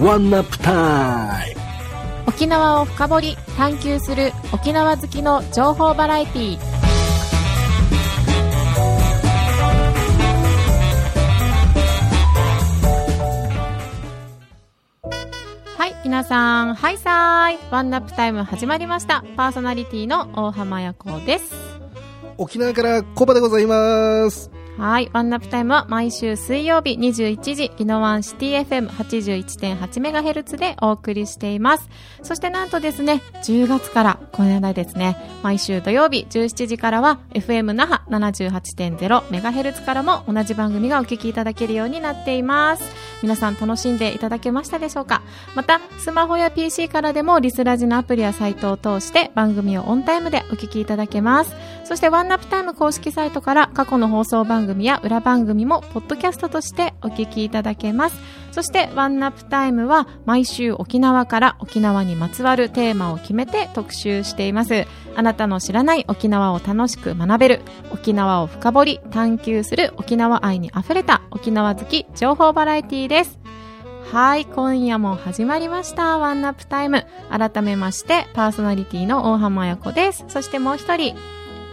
ワンナップタイム沖縄を深掘り探求する沖縄好きの情報バラエティー。はい皆さんハイサーイ。ワンナップタイム始まりました。パーソナリティの大浜や子です。沖縄からコバでございますはい。ワンナップタイムは毎週水曜日21時、ギノワンシティ FM81.8MHz でお送りしています。そしてなんとですね、10月から、この間ですね、毎週土曜日17時からは FM 那覇 78.0MHz からも同じ番組がお聞きいただけるようになっています。皆さん楽しんでいただけましたでしょうか？また、スマホや PC からでもリスラジのアプリやサイトを通して番組をオンタイムでお聞きいただけます。そしてワンナップタイム公式サイトから過去の放送番組や裏番組もポッドキャストとしてお聞きいただけます。そしてワンナップタイムは毎週沖縄から沖縄にまつわるテーマを決めて特集しています。あなたの知らない沖縄を楽しく学べる、沖縄を深掘り探求する沖縄愛にあふれた沖縄好き情報バラエティーです。はい、今夜も始まりました。ワンナップタイム。改めまして、パーソナリティの大浜彩子です。そしてもう一人。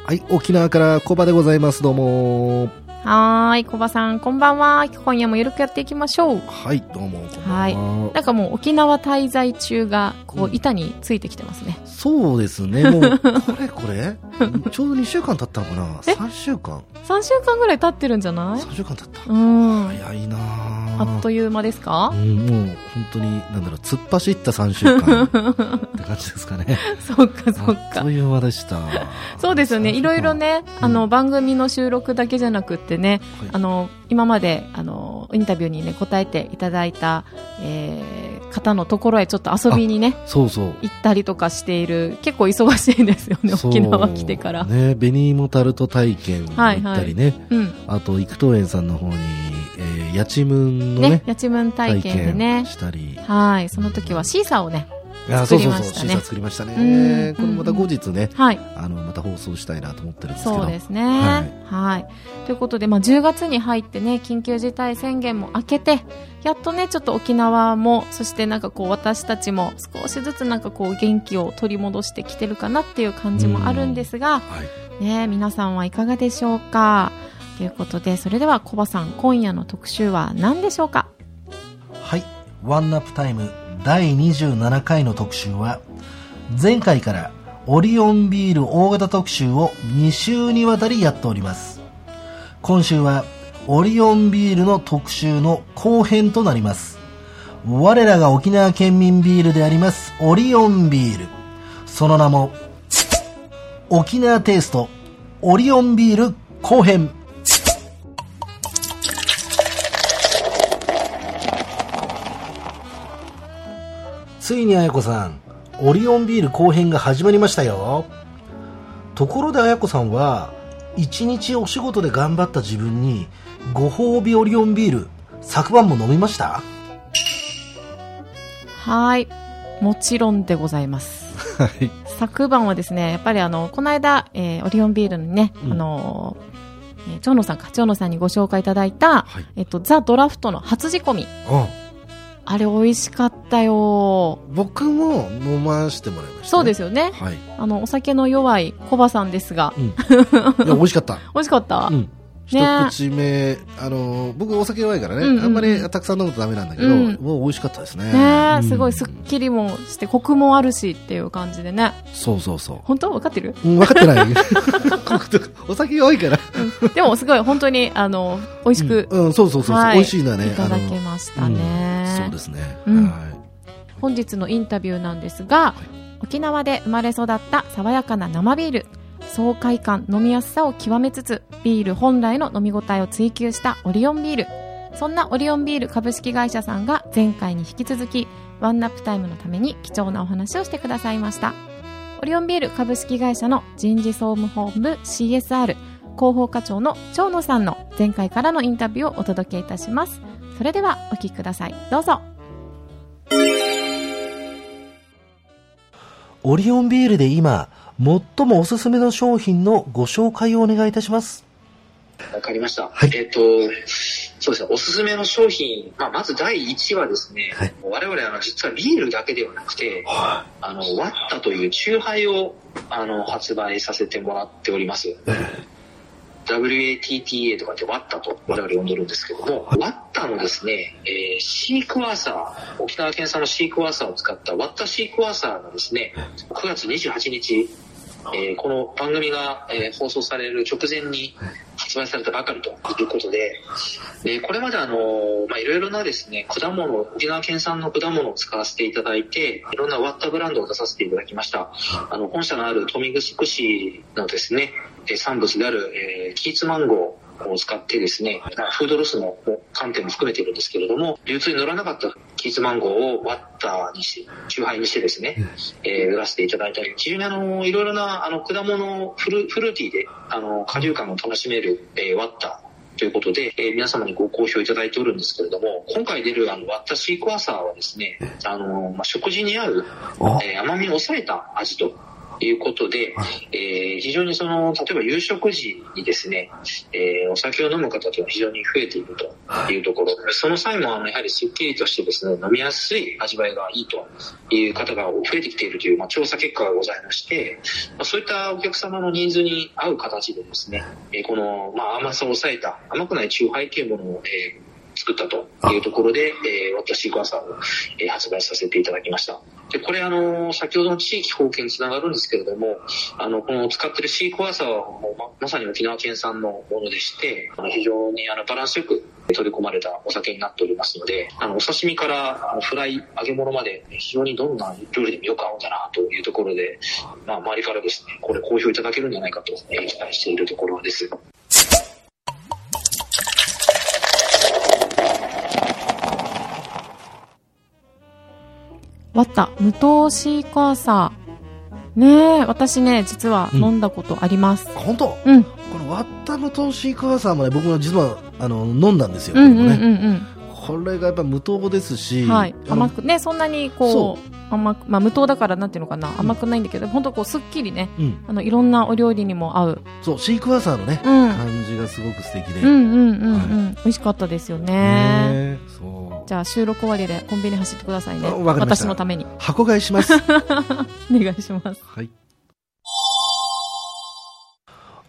はい沖縄からコバでございます。どうも。はーい、小葉さん、こんばんは。今夜もゆるくやっていきましょう。はいどうもこんばんは。い。なんかもう沖縄滞在中が、こう、板についてきてますね。そうですね。もうこれこれ？ちょうど2週間経ったのかな？え？3週間。3週間ぐらい経ってるんじゃない？3週間経った。うん。早いなあっという間ですか？うん、もう本当に、なんだろう、突っ走った3週間 って感じですかね。そっかそっあっかと。いう間でした。そうですよね。3週間いろいろね、あの、番組の収録だけじゃなくってね、はいあの、今まで、あの、インタビューにね、答えていただいた、えー、方のところへちょっと遊びにね、そうそう。行ったりとかしている、結構忙しいんですよね、沖縄来てから。ね、紅芋タルト体験行ったりね。うん。あと、幾東園さんの方に、えー、やちむんのねね、やちむん体験でね。したり。はい。その時はシーサーをね。いや作りそうそうそう、ましたねシーサー作りましたうんね。これまた後日ね、はい。あの、また放送したいなと思ってるんですけど。そうですね。ははいい。ということで、まあ、10月に入ってね、緊急事態宣言も明けて、やっとね、ちょっと沖縄も、そしてなんかこう、私たちも少しずつなんかこう、元気を取り戻してきてるかなっていう感じもあるんですが、はい。ね、皆さんはいかがでしょうか？ということで、それではコバさん、今夜の特集は何でしょうか？はい。ワンナップタイム第27回の特集は、前回からオリオンビール大型特集を2週にわたりやっております。今週はオリオンビールの特集の後編となります。我らが沖縄県民ビールでありますオリオンビール。その名も、沖縄テイストオリオンビール後編。ついに彩子さん、オリオンビール後編が始まりましたよ。ところで彩子さんは、一日お仕事で頑張った自分に、ご褒美オリオンビール、昨晩も飲みました？はい。もちろんでございます。はい。昨晩はですね、やっぱりあの、この間、えーオリオンビールのね、うんあのー、えー長野さんか、長野さんにご紹介いただいた、はい。えっと、ザ・ドラフトの初仕込み。ああれ美味しかったよ。僕も飲ませてもらいました、。そうですすよね。はい。あの、お酒の弱いコバさんですが、いや、美味しかった。美味しかった、うん。一口目、あの、僕お酒弱いからね、うんうんうんあんまりたくさん飲むとダメなんだけど、うんもう美味しかったですね。ねえ、うんすごいすっきりもして、コクもあるしっていう感じでね。そうそうそう。本当？分かってる？うん、分かってない。お酒弱いから。でもすごい本当に、あの、美味しく、うん、そうそうそうそう、はい美味しいのはね。いただけあましたね。そうですね。うん。はい。本日のインタビューなんですが、沖縄で生まれ育った爽やかな生ビール。爽快感飲みやすさを極めつつビール本来の飲み応えを追求したオリオンビール。そんなオリオンビール株式会社さんが前回に引き続きワンナップタイムのために貴重なお話をしてくださいました。オリオンビール株式会社の人事総務本部 CSR 広報課長の長野さんの前回からのインタビューをお届けいたしますそれではお聞きください。どうぞ。オリオンビールで今、最もおすすめの商品のご紹介をお願いいたします。わかりました。はい。えっ、と、そうですね、おすすめの商品、まあ、まず第1はですね、はい。我々あの実はビールだけではなくて、あの、ワッタというチューハイをあの発売させてもらっております。WATTA とかってワッタと我々呼んでるんですけども、ワッタのですね、えーシークワーサー、沖縄県産のシークワーサーを使ったワッタシークワーサーがですね、9月28日、えーこの番組が、えー放送される直前に発売されたばかりということで、でこれまであの、まあ、いろいろなですね、果物、沖縄県産の果物を使わせていただいて、いろんなワッタブランドを出させていただきました。あの、本社のある豊見城市のですね、産物である、えーキーツマンゴーを使ってですね、まあフードロスの観点も含めているんですけれども、流通に乗らなかったキーツマンゴーをワッタにして、チューハイにしてですね、えー売らせていただいたり、非常にあの、いろいろなあの果物フル、フルーティーで、あの、果汁感を楽しめる、えーワッタということで、えー皆様にご好評いただいておるんですけれども、今回出るあの、ワッタシークワーサーはですね、あの、まあ、食事に合う、あ。えー甘みを抑えた味ということで、えー非常にその、例えば夕食時にですね、えーお酒を飲む方というのは非常に増えているというところ、その際もあの、やはりすっきりとしてですね、飲みやすい味わいがいいという方が増えてきているという、まあ、調査結果がございまして、まあ、そういったお客様のニーズに合う形でですね、えーこの、まあ、甘さを抑えた、甘くないチューハイというものを、えー作ったというところで、えー、私、ガーサーを、えー発売させていただきました。で、これあの、先ほどの地域貢献につながるんですけれども、あの、この使ってるシークワーサーはもうままさに沖縄県産のものでして、あの非常にあのバランスよく取り込まれたお酒になっておりますので、あの、お刺身からあのフライ、揚げ物まで非常にどんな料理でもよく合うんだなというところで、まあ、周りからですね、これ好評いただけるんじゃないかと、え期待しているところです。ワッタ、無糖シークワーサー。ねえ、私ね、実は飲んだことあります。本当？うん。このワッタムトシークワーサーもね、僕も実は、あの、飲んだんですよ。うんうんこれもねうんこれがやっぱ無糖ですし、うん。はい。甘く、ね、そんなにこ、そう甘く、まあ無糖だからなんていうのかな、甘くないんだけど、本当こう、すっきりね、うん。あの、いろんなお料理にも合う。そう、シークワーサーのね、うん。感じがすごく素敵で。うんうんうんうん。美味しかったですよね。じゃあ収録終わりでコンビニ走ってくださいね。私のために。箱買いします。お願いします。はい。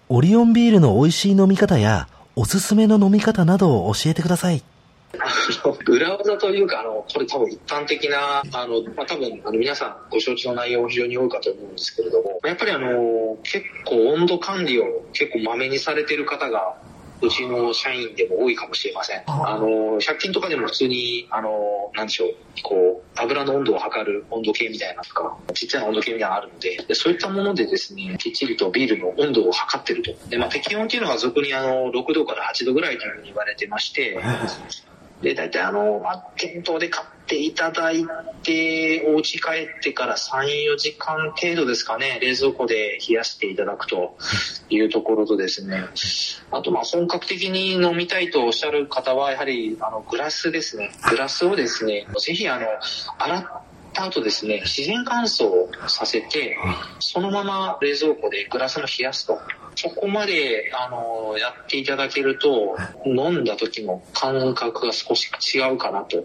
オリオンビールの美味しい飲み方や、おすすめの飲み方などを教えてください。あの裏技というか、あの、これ多分一般的な、あの、まあ、多分、あの、皆さんご承知の内容も非常に多いかと思うんですけれども、やっぱりあの、結構温度管理を結構まめにされてる方が、うちの社員でも多いかもしれません。あの、100均とかでも普通に、あの、なんでしょう、こう、油の温度を測る温度計みたいなのとか、ちっちゃな温度計みたいなのがあるので、でそういったものでですね、きっちりとビールの温度を測ってると。で、まあ、適温っていうのが俗にあの、6度から8度ぐらいというふうに言われてまして、で、大体あの、店頭で買っていただいて、お家帰ってから3、4時間程度ですかね、冷蔵庫で冷やしていただくというところとですね、あとま本格的に飲みたいとおっしゃる方は、やはりあのグラスですね、グラスをですね、ぜひあの、洗った後ですね、自然乾燥させて、そのまま冷蔵庫でグラスの冷やすと。そこまで、あの、やっていただけると、飲んだ時の感覚が少し違うかなと。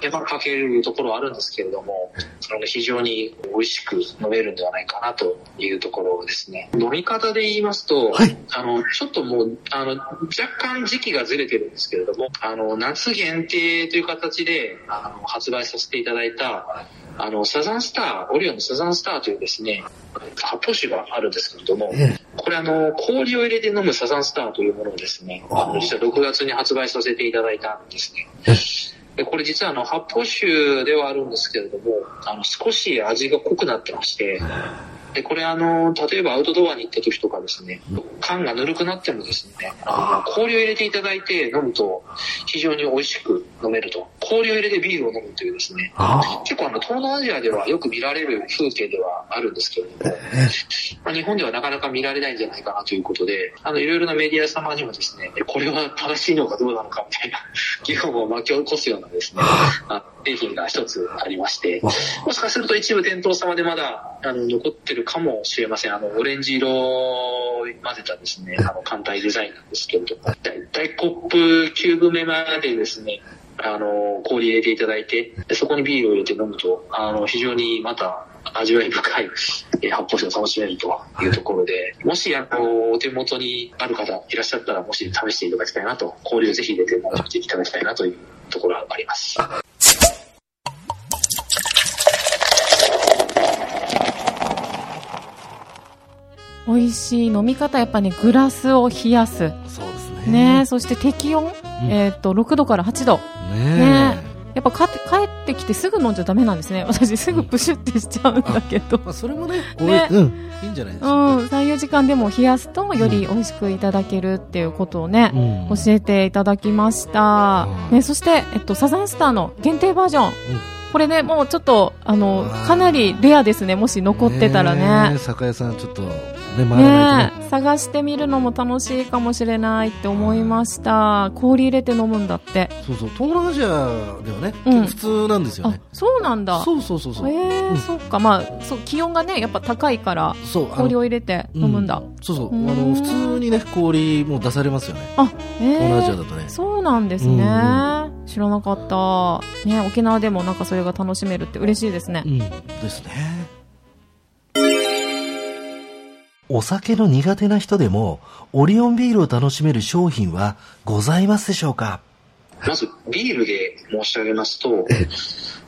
手間かけるところはあるんですけれども、その非常に美味しく飲めるんではないかなというところですね。飲み方で言いますと、はい。あの、ちょっともう、あの、若干時期がずれてるんですけれども、あの、夏限定という形で、あの、発売させていただいた、あの、サザンスター、オリオンのサザンスターというですね、発泡酒があるんですけれども、えこれあの、氷を入れて飲むサザンスターというものをですね、あの実は6月に発売させていただいたんですね。でこれ実はあの、発泡酒ではあるんですけれども、あの、少し味が濃くなってまして、で、これあの、例えばアウトドアに行った時とかですね、缶がぬるくなってもですね、あの氷を入れていただいて飲むと非常に美味しく飲めると。氷を入れてビールを飲むというですね、あ結構あの、東南アジアではよく見られる風景ではあるんですけれども、まあ、日本ではなかなか見られないんじゃないかなということで、あの、いろいろなメディア様にもですね、これは正しいのかどうなのかみたいな 議論を巻き起こすようなですね、あ製品が一つありまして、もしかすると一部店頭様でまだ、あの、残ってるかもしれません。あの、オレンジ色混ぜたですね、あの、艦隊デザインなんですけれども、だいたいコップ9分目までですね、あの、氷入れていただいて、そこにビールを入れて飲むと、あの、非常にまた味わい深い、え発泡酒を楽しめるというところで、もし、あの、お手元にある方いらっしゃったら、もし試していただきたいなと、氷をぜひ入れて飲んでいただきたいなというところがあります。美味しい飲み方やっぱねグラスを冷やす。そうですね。ねそして適温、うん、えっ、ー、と6度から8度。ねね。やっぱか帰ってきてすぐ飲んじゃダメなんですね。私すぐプシュってしちゃうんだけど、まあ、それもねね、うん、いいんじゃないですか、うん、34時間でも冷やすとより美味しくいただけるっていうことをね、うん、教えていただきました、うん、ね、そして、えっと、サザンスターの限定バージョン、これね、もうちょっと、あの、かなりレアですね、もし残ってたらね。ね酒屋さん、ちょっとね、回らないとね、ね、探してみるのも楽しいかもしれないって思いました。氷入れて飲むんだって。そうそう、東南アジアではね、うん、普通なんですよね。そうなんだ。そうそうそうそう。ええーうん、そっか。まあ、そう、気温がね、やっぱ高いから、氷を入れて飲むんだ。うん、そうそう。あの、普通にね、氷も出されますよね。あ、えー、東南アジアだとね。そうなんですね。知らなかった。ね、沖縄でもなんかそれが楽しめるって嬉しいですね。うん、ですね。お酒の苦手な人でもオリオンビールを楽しめる商品はございますでしょうか？まずビールで申し上げますと、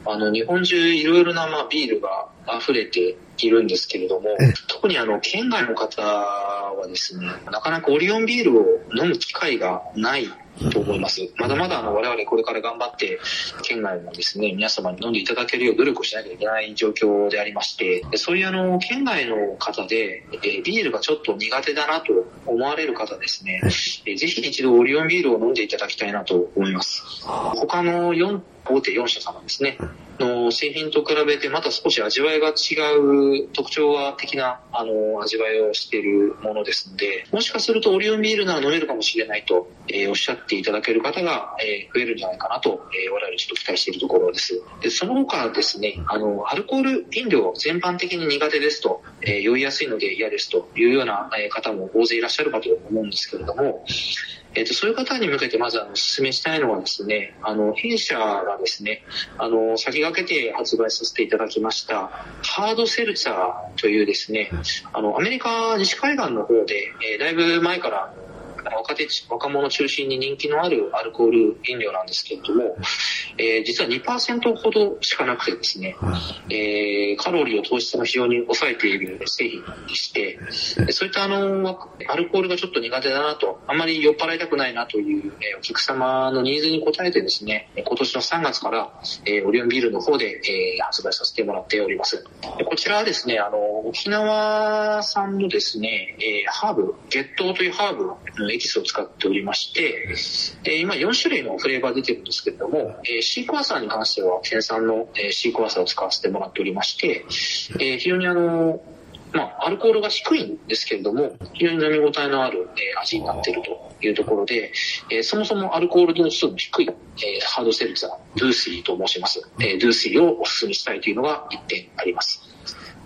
あの日本中いろいろなまあビールが溢れているんですけれども、特にあの県外の方はですね、なかなかオリオンビールを飲む機会がないと思います。まだまだあの我々これから頑張って県外もですね、皆様に飲んでいただけるよう努力をしなきゃいけない状況でありまして、そういうあの県外の方で、えビールがちょっと苦手だなと思われる方ですね、えぜひ一度オリオンビールを飲んでいただきたいなと思います。他の4大手4社様ですね、の製品と比べてまた少し味わいが違う特徴的なあの味わいをしているものですので、もしかするとオリオンビールなら飲めるかもしれないと、えー、おっしゃっていただける方が、えー、増えるんじゃないかなと、えー、我々ちょっと期待しているところです。でその他ですね、あの、アルコール飲料全般的に苦手ですと、えー、酔いやすいので嫌ですというような方も大勢いらっしゃるかと思うんですけれども、えっ、ー、と、そういう方に向けてまずあのお勧めしたいのはですね、あの、弊社がですね、あの、先駆けて発売させていただきました、ハードセルツァーというですね、あの、アメリカ西海岸の方で、えー、だいぶ前から若手、若者中心に人気のあるアルコール飲料なんですけれども、えー、実は2%ほどしかなくてですね、えー、カロリーを糖質が非常に抑えている製品でして、そういったあの、アルコールがちょっと苦手だなと、あまり酔っ払いたくないなという、えー、お客様のニーズに応えてですね、今年の3月から、えー、オリオンビールの方で、えー、発売させてもらっております。こちらはですね、あの、沖縄産のですね、えー、ハーブ、月桃というハーブのエキスを使っておりまして、え、今4種類のフレーバー出てるんですけれども、えー、シークワーサーに関しては県産の、えー、シークワーサーを使わせてもらっておりまして、えー、非常にあの、まあ、アルコールが低いんですけれども、非常に飲み応えのある、えー、味になっているというところで、えー、そもそもアルコール度数の低い、えー、ハードセルツァー、ドゥーシーと申します。えー、ドゥーシーをお勧めしたいというのが1点あります。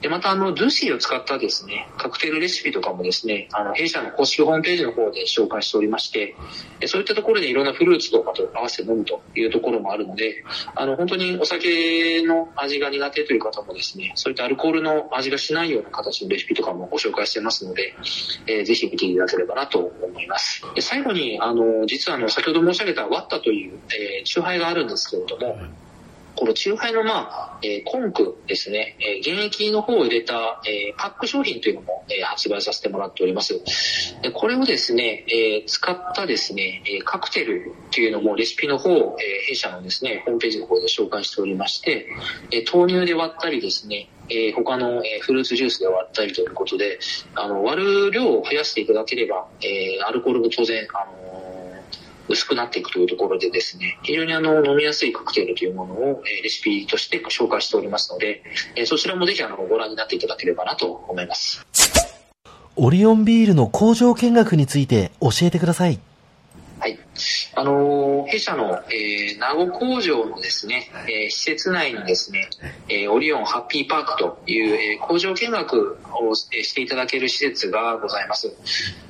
で、また、あの、ドゥーシーを使ったですね、カクテルレシピとかもですね、あの、弊社の公式ホームページの方で紹介しておりまして、そういったところでいろんなフルーツとかと合わせて飲むというところもあるので、あの、本当にお酒の味が苦手という方もですね、そういったアルコールの味がしないような形のレシピとかもご紹介してますので、えー、ぜひ見ていただければなと思います。で最後に、あの、実はあの、先ほど申し上げたワッタという、えー、チューハイがあるんですけれども、このチューハイの、まあ、えー、コンクですね、えー、原液の方を入れた、えー、パック商品というのも、えー、発売させてもらっております。でこれをですね、えー、使ったですね、えー、カクテルというのもレシピの方、えー、弊社のですね、ホームページの方で紹介しておりまして、えー、豆乳で割ったりですね、えー、他の、えー、フルーツジュースで割ったりということで、あの、割る量を増やしていただければ、えー、アルコールも当然、あの薄くなっていくというところでですね、非常にあの飲みやすいカクテルというものを、レシピとして紹介しておりますので、そちらもぜひあのご覧になっていただければなと思います。オリオンビールの工場見学について教えてください。はい。あの、弊社の、えー、名護工場のですね、えー、施設内にですね、えー、オリオンハッピーパークという、えー、工場見学をしていただける施設がございます。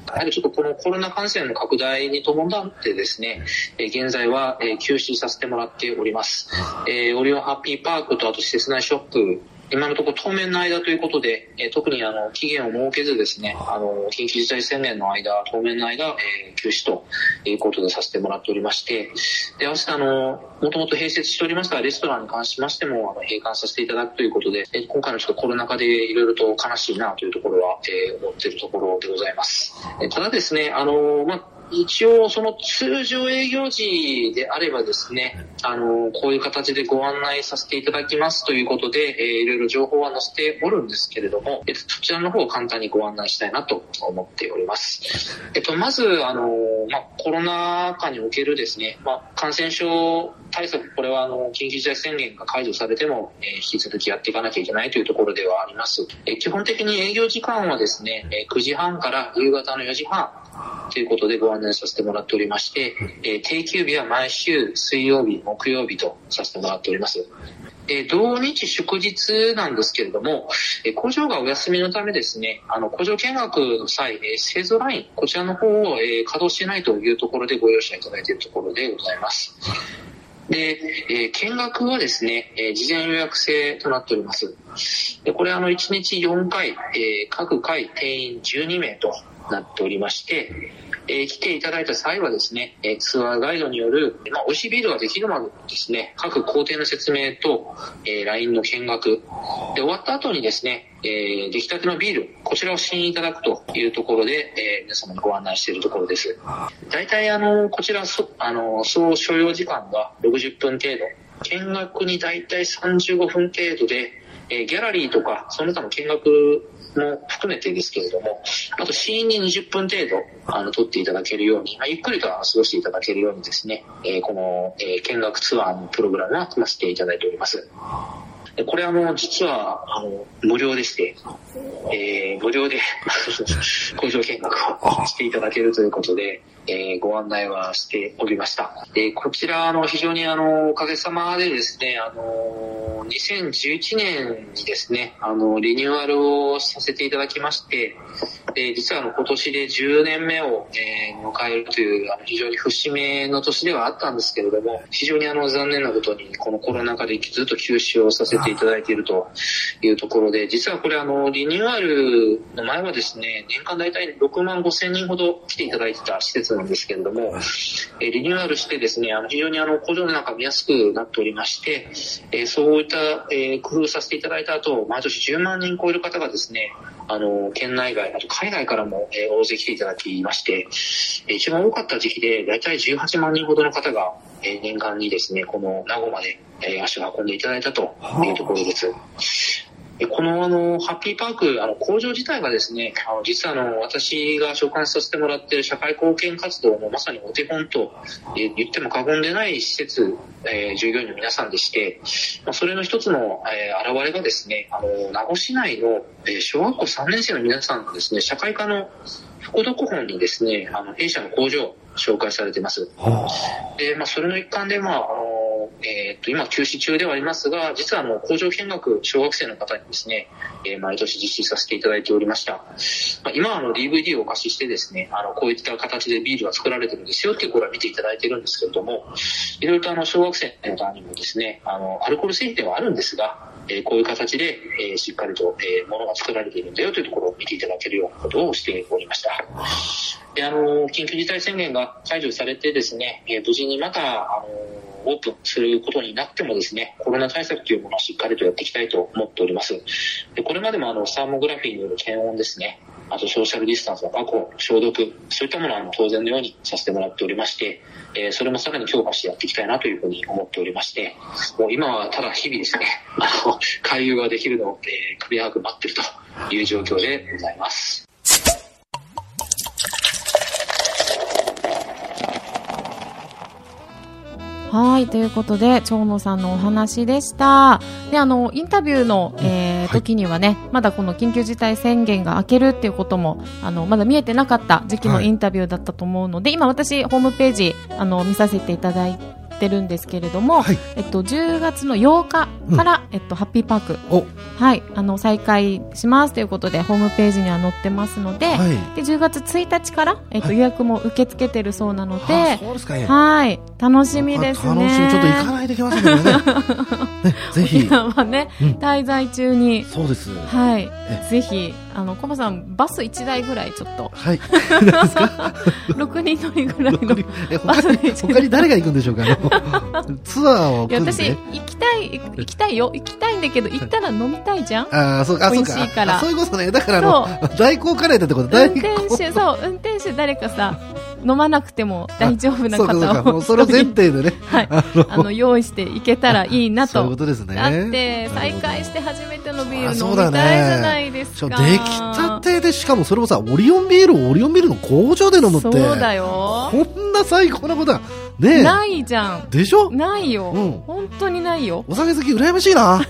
やはりちょっとこのコロナ感染の拡大に伴ってですね、えー、現在は、えー、休止させてもらっております。えー、オリオンハッピーパークとあと施設内ショップ今のところ当面の間ということで、えー、特にあの期限を設けずですね、あの緊急事態宣言の間、当面の間、えー、休止ということでさせてもらっておりまして、で合わせてあのもともと併設しておりましたレストランに関しましてもあの閉館させていただくということで、えー、今回のちょっとコロナ禍でいろいろと悲しいなというところは、えー、思っているところでございます。えー、ただですね、あのまあ一応、その通常営業時であればですね、あの、こういう形でご案内させていただきますということで、えー、いろいろ情報は載せておるんですけれども、えっと、そちらの方を簡単にご案内したいなと思っております。えっと、まず、あの、まあ、コロナ禍におけるですね、まあ、感染症対策、これはあの、緊急事態宣言が解除されても、えー、引き続きやっていかなきゃいけないというところではあります。えー、基本的に営業時間はですね、えー、9時半から夕方の4時半、ということでご案内させてもらっておりまして、え定休日は毎週水曜日、木曜日とさせてもらっております。え同日祝日なんですけれども、え工場がお休みのためですね、あの、工場見学の際、え製造ライン、こちらの方を、え稼働してないというところでご容赦いただいているところでございます。で、えー、見学はですね、えー、事前予約制となっております。でこれあの、1日4回、えー、各回定員12名となっておりまして、えー、来ていただいた際はですね、え、ツアーガイドによる、まあ、美味しいビールができるまでですね、各工程の説明と、えー、LINE の見学。で、終わった後にですね、えー、出来たてのビール、こちらを試飲いただくというところで、えー、皆様にご案内しているところです。大体、あの、こちら、そあの、総所要時間が60分程度。見学に大体35分程度で、えー、ギャラリーとか、その他の見学も含めてですけれども、あと死因に20分程度、あの、取っていただけるように、まあ、ゆっくりと過ごしていただけるようにですね、えー、この、えー、見学ツアーのプログラムは組ませていただいております。これあの、実は、あの、無料でして、えー、無料で 工場見学をしていただけるということで、えー、ご案内はしておりました。えー、こちら、あの、非常にあの、おかげさまでですね、あの、2011年にですね、あの、リニューアルをさせていただきまして、えー、実はあの、今年で10年目を、えー、迎えるという、あの、非常に節目の年ではあったんですけれども、非常にあの、残念なことに、このコロナ禍でずっと休止をさせていただいているというところで、実はこれあの、リニューアルの前はですね、年間大体6万5千人ほど来ていただいてた施設なんですけれども、えリニューアルしてですね、あの非常にあの工場の中見やすくなっておりまして、えそういった、え工夫させていただいた後、毎年10万人超える方がですね、あの、県内外、あと海外からも、え大勢来ていただきまして、一番多かった時期で、大体18万人ほどの方が、え年間にですね、この名護まで、え足を運んでいただいたというところです。このあの、ハッピーパーク、あの、工場自体がですね、あの、実はあの、私が所管させてもらっている社会貢献活動のまさにお手本と言っても過言でない施設、えー、従業員の皆さんでして、まあ、それの一つの、えー、現れがですね、あの、名護市内の、えー、小学校3年生の皆さんがですね、社会科の副読本にですね、あの、弊社の工場紹介されています。で、まあ、それの一環で、まあ、あの、えー、っと、今休止中ではありますが、実はあの、工場見学、小学生の方にですね、えー、毎年実施させていただいておりました。まあ、今はあの、DVD をお貸ししてですね、あの、こういった形でビールが作られてるんですよっていうことは見ていただいてるんですけれども、いろいろとあの、小学生の方にもですね、あの、アルコール製品ではあるんですが、え、こういう形で、え、しっかりと、えー、ものが作られているんだよというところを見ていただけるようなことをしておりました。で、あの、緊急事態宣言が解除されてですね、え、無事にまた、あの、オープンすることになってもですね、コロナ対策というものをしっかりとやっていきたいと思っております。でこれまでもあの、サーモグラフィーによる検温ですね、あとソーシャルディスタンスの確保、消毒、そういったものは当然のようにさせてもらっておりまして、えー、それもさらに強化してやっていきたいなというふうに思っておりまして、もう今はただ日々ですね、あの、回遊ができるのを、えー、首早く待ってるという状況でございます。はい、ということで、長野さんのお話でした。で、あの、インタビューの、ええー、時にはね、まだこの緊急事態宣言が明けるっていうことも、あの、まだ見えてなかった時期のインタビューだったと思うので、今私、ホームページ、あの、見させていただいて、ってるんですけれども、はい、えっと、10月の8日から、うん、えっと、ハッピーパーク、はい、あの再開しますということでホームページには載ってますので,、はい、で10月1日から、えっと、予約も受け付けてるそうなので、はい、楽しみですね。楽しみ。ちょっと行かないといけませんけどね。ねぜひ。ね、うん、滞在中に。そうです。はい。ぜひあのコバさんバス1台ぐらいちょっと。はい。6 人乗りぐらいの バス他に誰が行くんでしょうか？ツアーを組んで私行きたい行きたいよ。行きたいんだけど行ったら飲みたいじゃん？ああそうか美味しいから。そういうことね。だからあの代行カレーってこと運転手そう運転手誰かさ飲まなくても大丈夫な方を その前提でね、はい、あの用意していけたらいいなと。そういうことですね。だって再開して初めてのビール飲みたいじゃないですか、ね、出来たてでしかもそれもさオリオンビールをオリオンビールの工場で飲むってそうだよ。こんな最高なことはねないじゃん。でしょ？ないよ、うん、本当にないよ。お酒好き羨ましいな。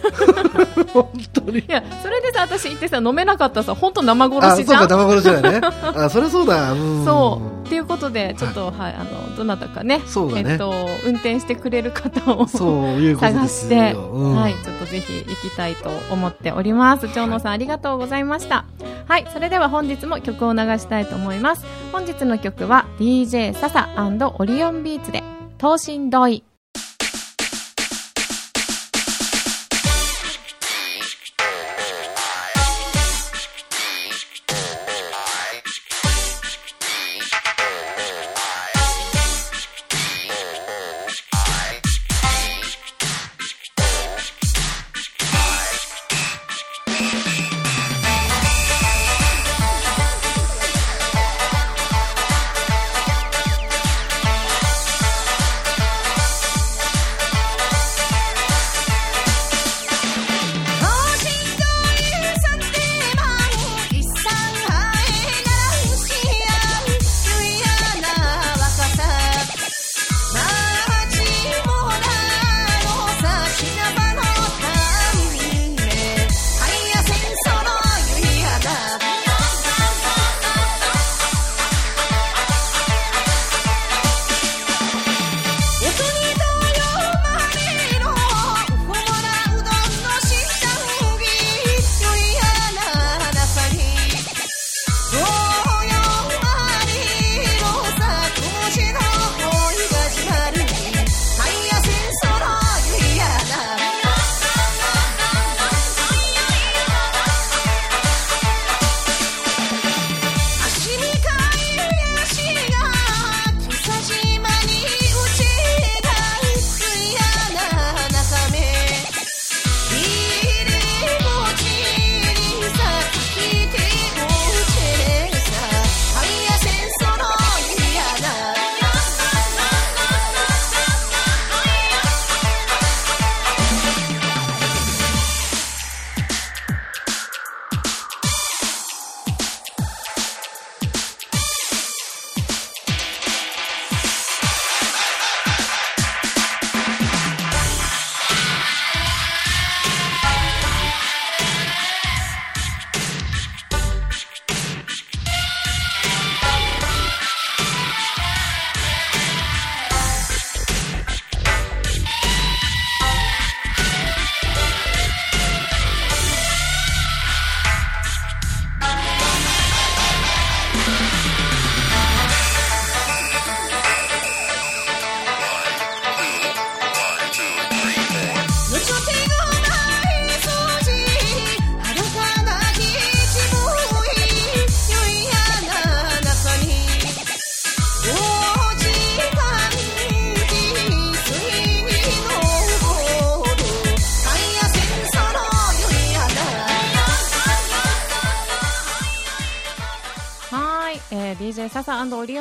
本当に。いやそれでさ私行ってさ飲めなかったらさ本当生殺しじゃん。あそうか生殺しだよね。あそれそうだ。うん。そう。っていうことでちょっと、はい、はい、あのどなたかねそうだね。えっと運転してくれる方をそういう探して、うん、はいちょっとぜひ行きたいと思っております。長野さん、ありがとうございました。はいそれでは本日も曲を流したいと思います。本日の曲は DJ 笹オリオンビーツで等身同意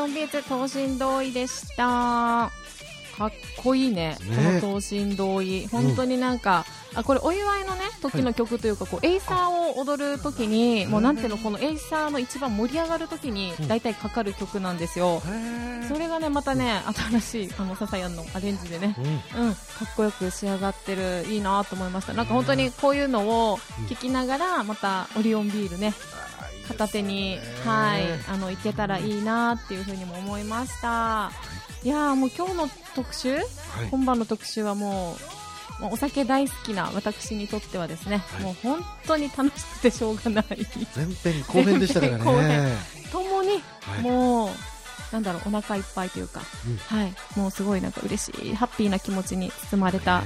笹オンビーツ唐船ドーイでした。かっこいいね。ねこの唐船ドーイ。本当になんか、あ、これお祝いのね、時の曲というか、こう、エイサーを踊る時に、もうなんていうの、このエイサーの一番盛り上がる時に、大体かかる曲なんですよ。それがね、またね、新しい、あの、ササヤンのアレンジでね、うん、かっこよく仕上がってる、いいなと思いました。なんか本当にこういうのを聞きながら、またオリオンビールね、片手に、はい、あの、いけたらいいなっていうふうにも思いました。い。やーもう今日の特集、今晩の特集はもう、もうお酒大好きな私にとってはですね、もう本当に楽しくてしょうがない。前編後編でしたからね。ともに、はい。もう、なんだろう、お腹いっぱいというか、うん。はい、もうすごいなんか嬉しい、ハッピーな気持ちに包まれた、ね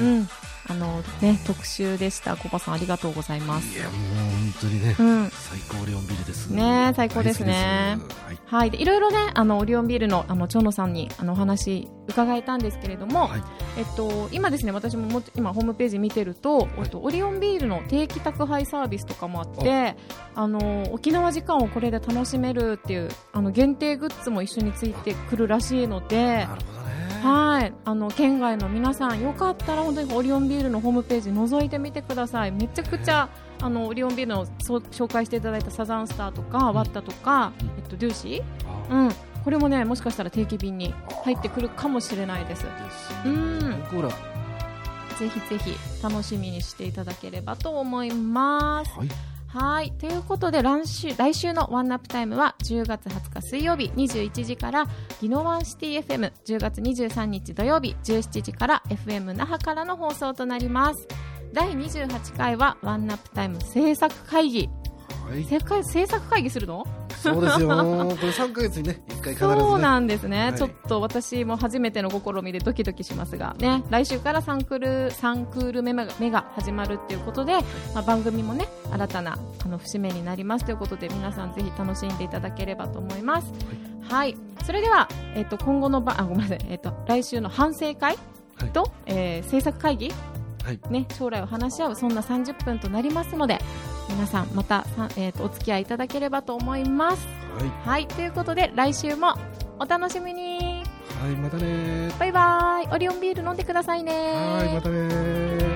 うん、あのね、特集でした。コバさんありがとうございます。いや、もう本当にね、うん。最高オリオンビールです。ね最高ですねすはい。はい。で、いろいろね、あの、オリオンビールの、あの、長野さんに、あの、お話、伺えたんですけれども、はいえっと、今ですね、私もも今、ホームページ見てると、えっと、オリオンビールの定期宅配サービスとかもあって、あの、沖縄時間をこれで楽しめるっていう、あの、限定グッズも一緒についてくるらしいので、なるほどね。はい。あの、県外の皆さん、よかったら本当にオリオンビールのホームページ覗いてみてください。めちゃくちゃ、あの、オリオンビールの紹介していただいたサザンスターとか、ワッタとか、えっと、ドゥーシーうん。これもね、もしかしたら定期便に入ってくるかもしれないです。うん。ぜひぜひ楽しみにしていただければと思います。はい。はい。ということで、来週、来週のワンナップタイムは10月20日水曜日21時から、ギノワンシティ FM、10月23日土曜日17時から FM 那覇からの放送となります。第28回はワンナップタイム制作会議。はい。制作制作会議するの？そうですよ。これ3ヶ月にね、1回必ずね。そうなんですね、はいちょっと私も初めての試みでドキドキしますがね、来週から3クール、3クール目が目が始まるっていうことで、まあ、番組もね、新たなあの節目になりますということで、皆さんぜひ楽しんでいただければと思います。はい。それでは、えっ、と、今後のば、あ、ごめんなさい、えっ、と、来週の反省会はいと、えー制作会議はい。ね、将来を話し合うそんな30分となりますので皆さんまたさ、えーとお付き合いいただければと思います。はい。はい、ということで来週もお楽しみにはい、またねバイバイオリオンビール飲んでくださいねはい、またね